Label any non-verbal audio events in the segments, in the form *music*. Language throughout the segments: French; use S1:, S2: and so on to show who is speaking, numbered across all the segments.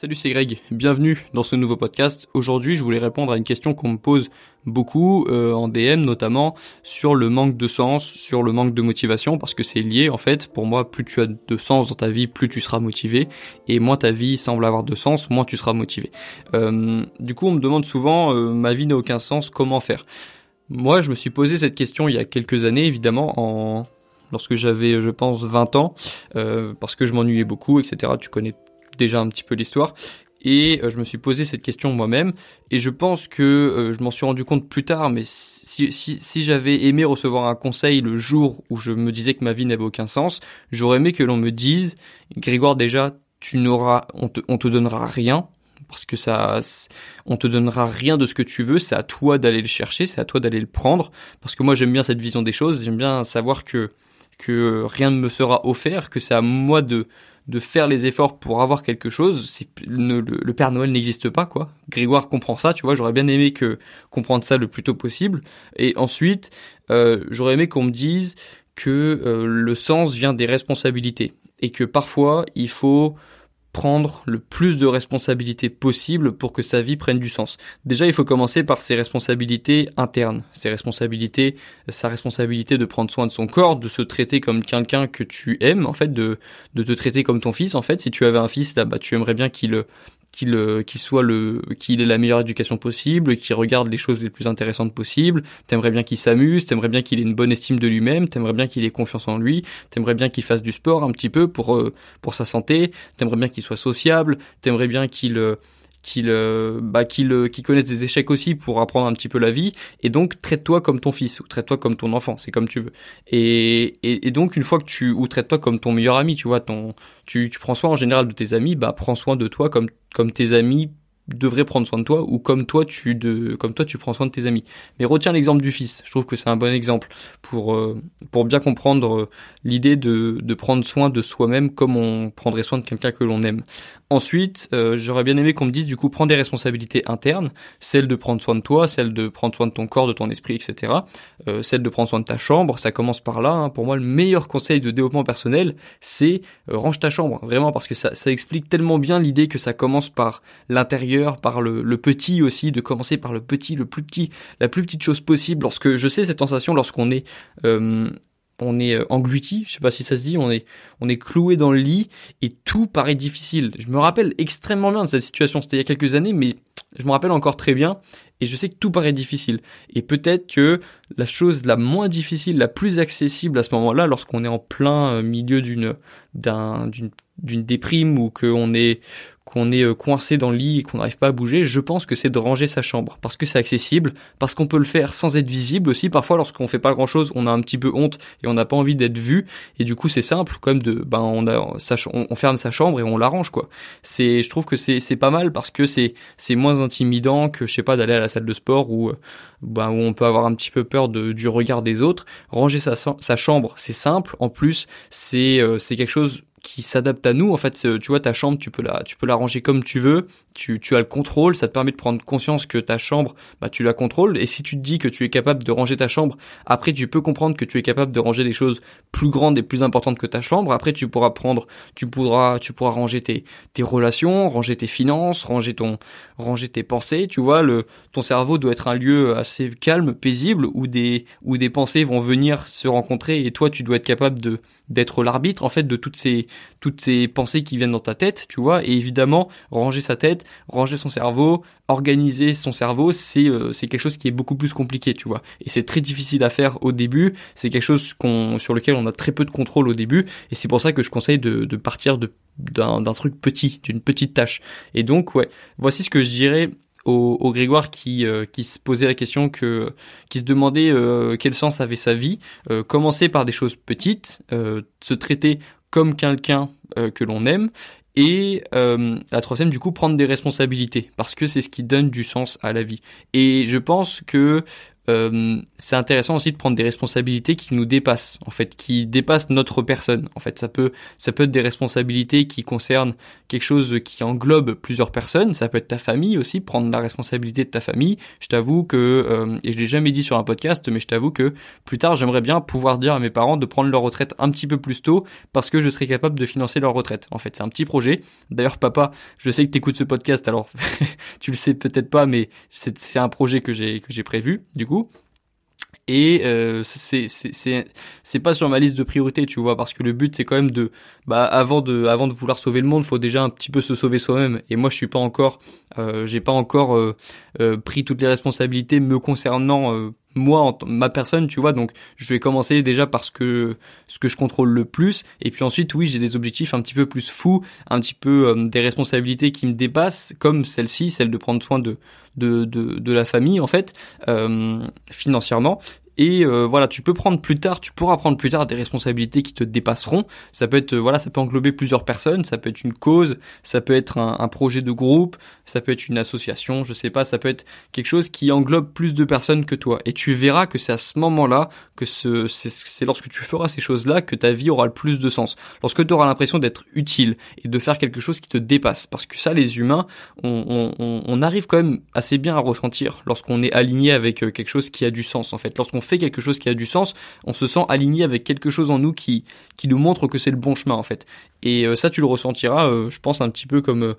S1: Salut, c'est Greg. Bienvenue dans ce nouveau podcast. Aujourd'hui, je voulais répondre à une question qu'on me pose beaucoup euh, en DM notamment sur le manque de sens, sur le manque de motivation parce que c'est lié en fait. Pour moi, plus tu as de sens dans ta vie, plus tu seras motivé et moins ta vie semble avoir de sens, moins tu seras motivé. Euh, du coup, on me demande souvent euh, ma vie n'a aucun sens, comment faire? Moi, je me suis posé cette question il y a quelques années évidemment en lorsque j'avais je pense 20 ans parce que je m'ennuyais beaucoup etc. Tu connais déjà un petit peu l'histoire. Et euh, je me suis posé cette question moi-même, et je pense que euh, je m'en suis rendu compte plus tard, mais si, si, si j'avais aimé recevoir un conseil le jour où je me disais que ma vie n'avait aucun sens, j'aurais aimé que l'on me dise, Grégoire déjà, tu n'auras, on te, on te donnera rien, parce que ça, on te donnera rien de ce que tu veux, c'est à toi d'aller le chercher, c'est à toi d'aller le prendre, parce que moi j'aime bien cette vision des choses, j'aime bien savoir que que rien ne me sera offert, que c'est à moi de de faire les efforts pour avoir quelque chose. Le, le, Père Noël n'existe pas, quoi. Grégoire comprend ça, tu vois. J'aurais bien aimé que comprendre ça le plus tôt possible. Et ensuite, euh, j'aurais aimé qu'on me dise que euh, le sens vient des responsabilités et que parfois il faut prendre le plus de responsabilités possible pour que sa vie prenne du sens. Déjà, il faut commencer par ses responsabilités internes, ses responsabilités, sa responsabilité de prendre soin de son corps, de se traiter comme quelqu'un que tu aimes, en fait, de, de te traiter comme ton fils, en fait. Si tu avais un fils, là, bah, tu aimerais bien qu'il qu'il euh, qu'il soit le qu'il ait la meilleure éducation possible, qu'il regarde les choses les plus intéressantes possibles. T'aimerais bien qu'il s'amuse, t'aimerais bien qu'il ait une bonne estime de lui-même, t'aimerais bien qu'il ait confiance en lui, t'aimerais bien qu'il fasse du sport un petit peu pour euh, pour sa santé, t'aimerais bien qu'il soit sociable, t'aimerais bien qu'il euh, qu'il euh, bah, qu'il euh, connaisse des échecs aussi pour apprendre un petit peu la vie. Et donc traite-toi comme ton fils ou traite-toi comme ton enfant c'est comme tu veux. Et, et, donc une fois que tu ou traite-toi comme ton meilleur ami tu vois ton tu, tu prends soin en général de tes amis bah prends soin de toi comme comme tes amis devrait prendre soin de toi ou comme toi tu de comme toi tu prends soin de tes amis. Mais retiens l'exemple du fils. Je trouve que c'est un bon exemple pour euh, pour bien comprendre euh, l'idée de de prendre soin de soi-même comme on prendrait soin de quelqu'un que l'on aime. Ensuite, euh, j'aurais bien aimé qu'on me dise du coup prends des responsabilités internes, celle de prendre soin de toi, celle de prendre soin de ton corps, de ton esprit, etc. celle de prendre soin de ta chambre. Ça commence par là. Hein. Pour moi, le meilleur conseil de développement personnel, c'est range ta chambre. Vraiment parce que ça ça explique tellement bien l'idée que ça commence par l'intérieur par le, petit aussi, de commencer par le petit, le plus petit, la plus petite chose possible. Lorsque je sais cette sensation, lorsqu'on est euh, on est euh, englouti, je sais pas si ça se dit, on est on est cloué dans le lit et tout paraît difficile. Je me rappelle extrêmement bien de cette situation, c'était il y a quelques années, mais je me rappelle encore très bien et je sais que tout paraît difficile. Et peut-être que la chose la moins difficile, la plus accessible à ce moment-là, lorsqu'on est en plein euh, milieu d'une d'un d'une d'une déprime ou qu'on est qu'on est euh, coincé dans le lit et qu'on n'arrive pas à bouger, je pense que c'est de ranger sa chambre parce que c'est accessible, parce qu'on peut le faire sans être visible aussi. Parfois, lorsqu'on fait pas grand chose, on a un petit peu honte et on n'a pas envie d'être vu. Et du coup, c'est simple, comme de, ben, on a, on, ferme sa chambre et on l'arrange quoi. C'est, je trouve que c'est, c'est pas mal parce que c'est, c'est moins intimidant que je sais pas d'aller à la salle de sport où, ben, où on peut avoir un petit peu peur de, du regard des autres. Ranger sa, sa chambre, c'est simple. En plus, c'est, euh, c'est quelque chose qui s'adapte à nous. En fait, tu vois, ta chambre, tu peux la, tu peux la ranger comme tu veux. Tu, tu as le contrôle. Ça te permet de prendre conscience que ta chambre, bah, tu la contrôles. Et si tu te dis que tu es capable de ranger ta chambre, après, tu peux comprendre que tu es capable de ranger des choses plus grandes et plus importantes que ta chambre. Après, tu pourras prendre, tu pourras, tu pourras ranger tes, tes relations, ranger tes finances, ranger ton, ranger tes pensées. Tu vois, le, ton cerveau doit être un lieu assez calme, paisible, où des, où des pensées vont venir se rencontrer et toi, tu dois être capable de, d'être l'arbitre, en fait, de toutes ces, toutes ces pensées qui viennent dans ta tête, tu vois, et évidemment, ranger sa tête, ranger son cerveau, organiser son cerveau, c'est euh, c'est quelque chose qui est beaucoup plus compliqué, tu vois. Et c'est très difficile à faire au début, c'est quelque chose qu'on sur lequel on a très peu de contrôle au début, et c'est pour ça que je conseille de, de partir de d'un truc petit, d'une petite tâche. Et donc, ouais, voici ce que je dirais au, Grégoire qui, euh, qui se posait la question que qui se demandait euh, quel sens avait sa vie. commencer par des choses petites, se traiter comme quelqu'un euh, que l'on aime. Et euh, la troisième, du coup, prendre des responsabilités, parce que c'est ce qui donne du sens à la vie. Et je pense que euh, c'est intéressant aussi de prendre des responsabilités qui nous dépassent, en fait, qui dépassent notre personne. En fait, ça peut, ça peut être des responsabilités qui concernent quelque chose qui englobe plusieurs personnes. Ça peut être ta famille aussi, prendre la responsabilité de ta famille. Je t'avoue que, euh, et je l'ai jamais dit sur un podcast, mais je t'avoue que plus tard, j'aimerais bien pouvoir dire à mes parents de prendre leur retraite un petit peu plus tôt parce que je serais capable de financer leur retraite. En fait, c'est un petit projet. D'ailleurs, papa, je sais que tu écoutes ce podcast, alors *laughs* tu le sais peut-être pas, mais c'est un projet que j'ai que j'ai prévu du coup et euh, c'est pas sur ma liste de priorités tu vois parce que le but c'est quand même de bah avant de avant de vouloir sauver le monde faut déjà un petit peu se sauver soi-même. Et moi je suis pas encore euh, j'ai pas encore euh, pris toutes les responsabilités me concernant moi en ma personne tu vois. Donc je vais commencer déjà parce que ce que je contrôle le plus. Et puis ensuite oui j'ai des objectifs un petit peu plus fous un petit peu des responsabilités qui me dépassent comme celle-ci celle de prendre soin de de, de, de la famille en fait financièrement. Et euh, voilà, tu peux prendre plus tard, tu pourras prendre plus tard des responsabilités qui te dépasseront. Ça peut être, voilà, ça peut englober plusieurs personnes, ça peut être une cause, ça peut être un, un projet de groupe, ça peut être une association, je sais pas, ça peut être quelque chose qui englobe plus de personnes que toi. Et tu verras que c'est à ce moment-là, que ce, c'est lorsque tu feras ces choses-là que ta vie aura le plus de sens. Lorsque tu auras l'impression d'être utile et de faire quelque chose qui te dépasse. Parce que ça, les humains, on, on, on arrive quand même assez bien à ressentir lorsqu'on est aligné avec euh, quelque chose qui a du sens, en fait. Lorsqu'on fait quelque chose qui a du sens, on se sent aligné avec quelque chose en nous qui, qui nous montre que c'est le bon chemin en fait. Et euh, ça, tu le ressentiras, euh, je pense, un petit peu comme,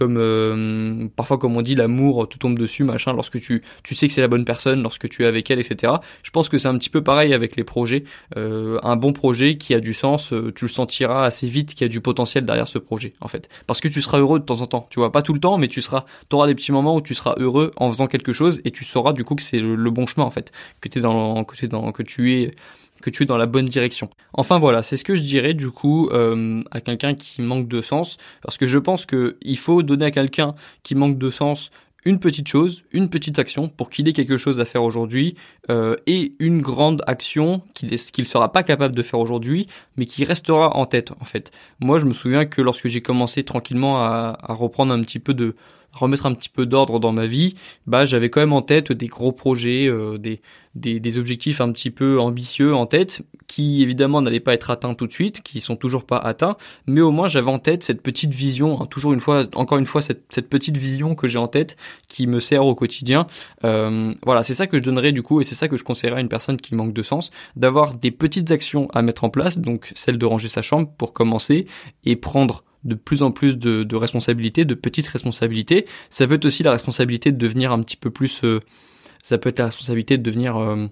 S1: euh, comme parfois comme on dit, l'amour te tombe dessus, machin, lorsque tu, tu sais que c'est la bonne personne, lorsque tu es avec elle, etc. Je pense que c'est un petit peu pareil avec les projets. un bon projet qui a du sens, tu le sentiras assez vite qu'il y a du potentiel derrière ce projet, en fait. Parce que tu seras heureux de temps en temps. Tu vois, pas tout le temps, mais tu seras, auras des petits moments où tu seras heureux en faisant quelque chose et tu sauras du coup que c'est le, bon chemin, en fait. Que t'es dans, que t'es dans, que tu es que tu es dans la bonne direction. Enfin voilà, c'est ce que je dirais du coup euh, à quelqu'un qui manque de sens, parce que je pense que il faut donner à quelqu'un qui manque de sens une petite chose, une petite action pour qu'il ait quelque chose à faire aujourd'hui euh, et une grande action qu'il ne sera pas capable de faire aujourd'hui mais qui restera en tête en fait. Moi je me souviens que lorsque j'ai commencé tranquillement à, à reprendre un petit peu de remettre un petit peu d'ordre dans ma vie, bah j'avais quand même en tête des gros projets, euh, des, des, des, objectifs un petit peu ambitieux en tête, qui évidemment n'allaient pas être atteints tout de suite, qui sont toujours pas atteints, mais au moins j'avais en tête cette petite vision, hein, toujours une fois, encore une fois cette, cette petite vision que j'ai en tête, qui me sert au quotidien. Euh, voilà, c'est ça que je donnerais du coup, et c'est ça que je conseillerais à une personne qui manque de sens, d'avoir des petites actions à mettre en place, donc celle de ranger sa chambre pour commencer et prendre de plus en plus de, responsabilités, de petites responsabilités. Ça peut être aussi la responsabilité de devenir un petit peu plus... Euh, ça peut être la responsabilité de devenir euh,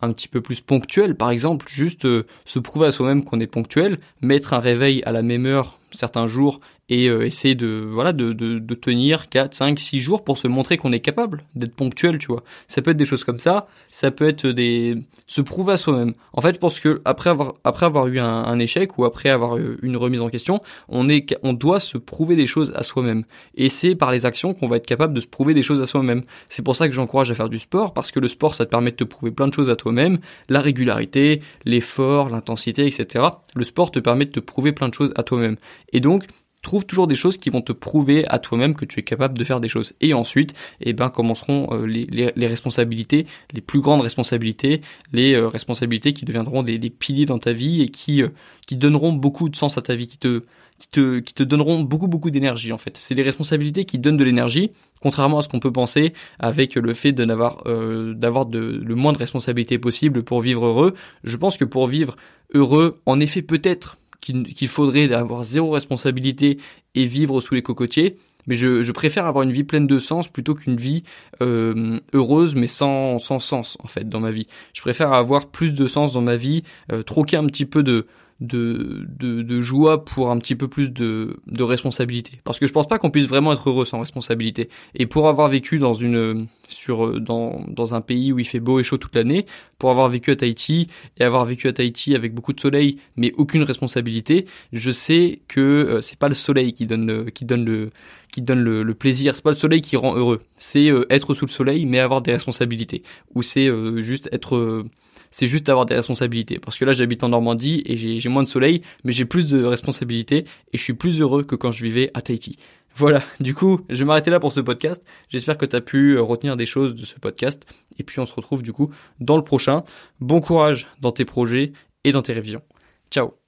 S1: un petit peu plus ponctuel, par exemple, juste euh, se prouver à soi-même qu'on est ponctuel, mettre un réveil à la même heure certains jours et essayer de voilà de, tenir 4, 5, 6 jours pour se montrer qu'on est capable d'être ponctuel, tu vois. Ça peut être des choses comme ça, ça peut être des se prouver à soi-même. En fait, je pense que après avoir après avoir eu un, échec ou après avoir eu une remise en question, on est on doit se prouver des choses à soi-même. Et c'est par les actions qu'on va être capable de se prouver des choses à soi-même. C'est pour ça que j'encourage à faire du sport parce que le sport ça te permet de te prouver plein de choses à toi-même, la régularité, l'effort, l'intensité, etc. Le sport te permet de te prouver plein de choses à toi-même. Et donc Trouve toujours des choses qui vont te prouver à toi-même que tu es capable de faire des choses. Et ensuite, eh ben, commenceront euh, les, responsabilités, les plus grandes responsabilités, les euh, responsabilités qui deviendront des, des, piliers dans ta vie et qui, euh, qui donneront beaucoup de sens à ta vie, qui te, qui te, qui te donneront beaucoup, beaucoup d'énergie, en fait. C'est les responsabilités qui donnent de l'énergie, contrairement à ce qu'on peut penser avec le fait de n'avoir, d'avoir de, le moins de responsabilités possible pour vivre heureux. Je pense que pour vivre heureux, en effet, peut-être, qu'il faudrait avoir zéro responsabilité et vivre sous les cocotiers. Mais je, je préfère avoir une vie pleine de sens plutôt qu'une vie euh, heureuse mais sans, sans sens en fait dans ma vie. Je préfère avoir plus de sens dans ma vie, euh, troquer un petit peu de, de, de, joie pour un petit peu plus de, de responsabilité. Parce que je pense pas qu'on puisse vraiment être heureux sans responsabilité. Et pour avoir vécu dans une sur dans, dans un pays où il fait beau et chaud toute l'année, pour avoir vécu à Tahiti et avoir vécu à Tahiti avec beaucoup de soleil mais aucune responsabilité, je sais que euh, c'est pas le soleil qui donne le, qui donne le qui donne le, plaisir, c'est pas le soleil qui rend heureux, c'est euh, être sous le soleil mais avoir des responsabilités ou c'est euh, juste être c'est juste avoir des responsabilités. Parce que là, j'habite en Normandie et j'ai moins de soleil, mais j'ai plus de responsabilités et je suis plus heureux que quand je vivais à Tahiti. Voilà, du coup, je vais m'arrêter là pour ce podcast. J'espère que tu as pu euh, retenir des choses de ce podcast. Et puis on se retrouve du coup dans le prochain. Bon courage dans tes projets et dans tes révisions. Ciao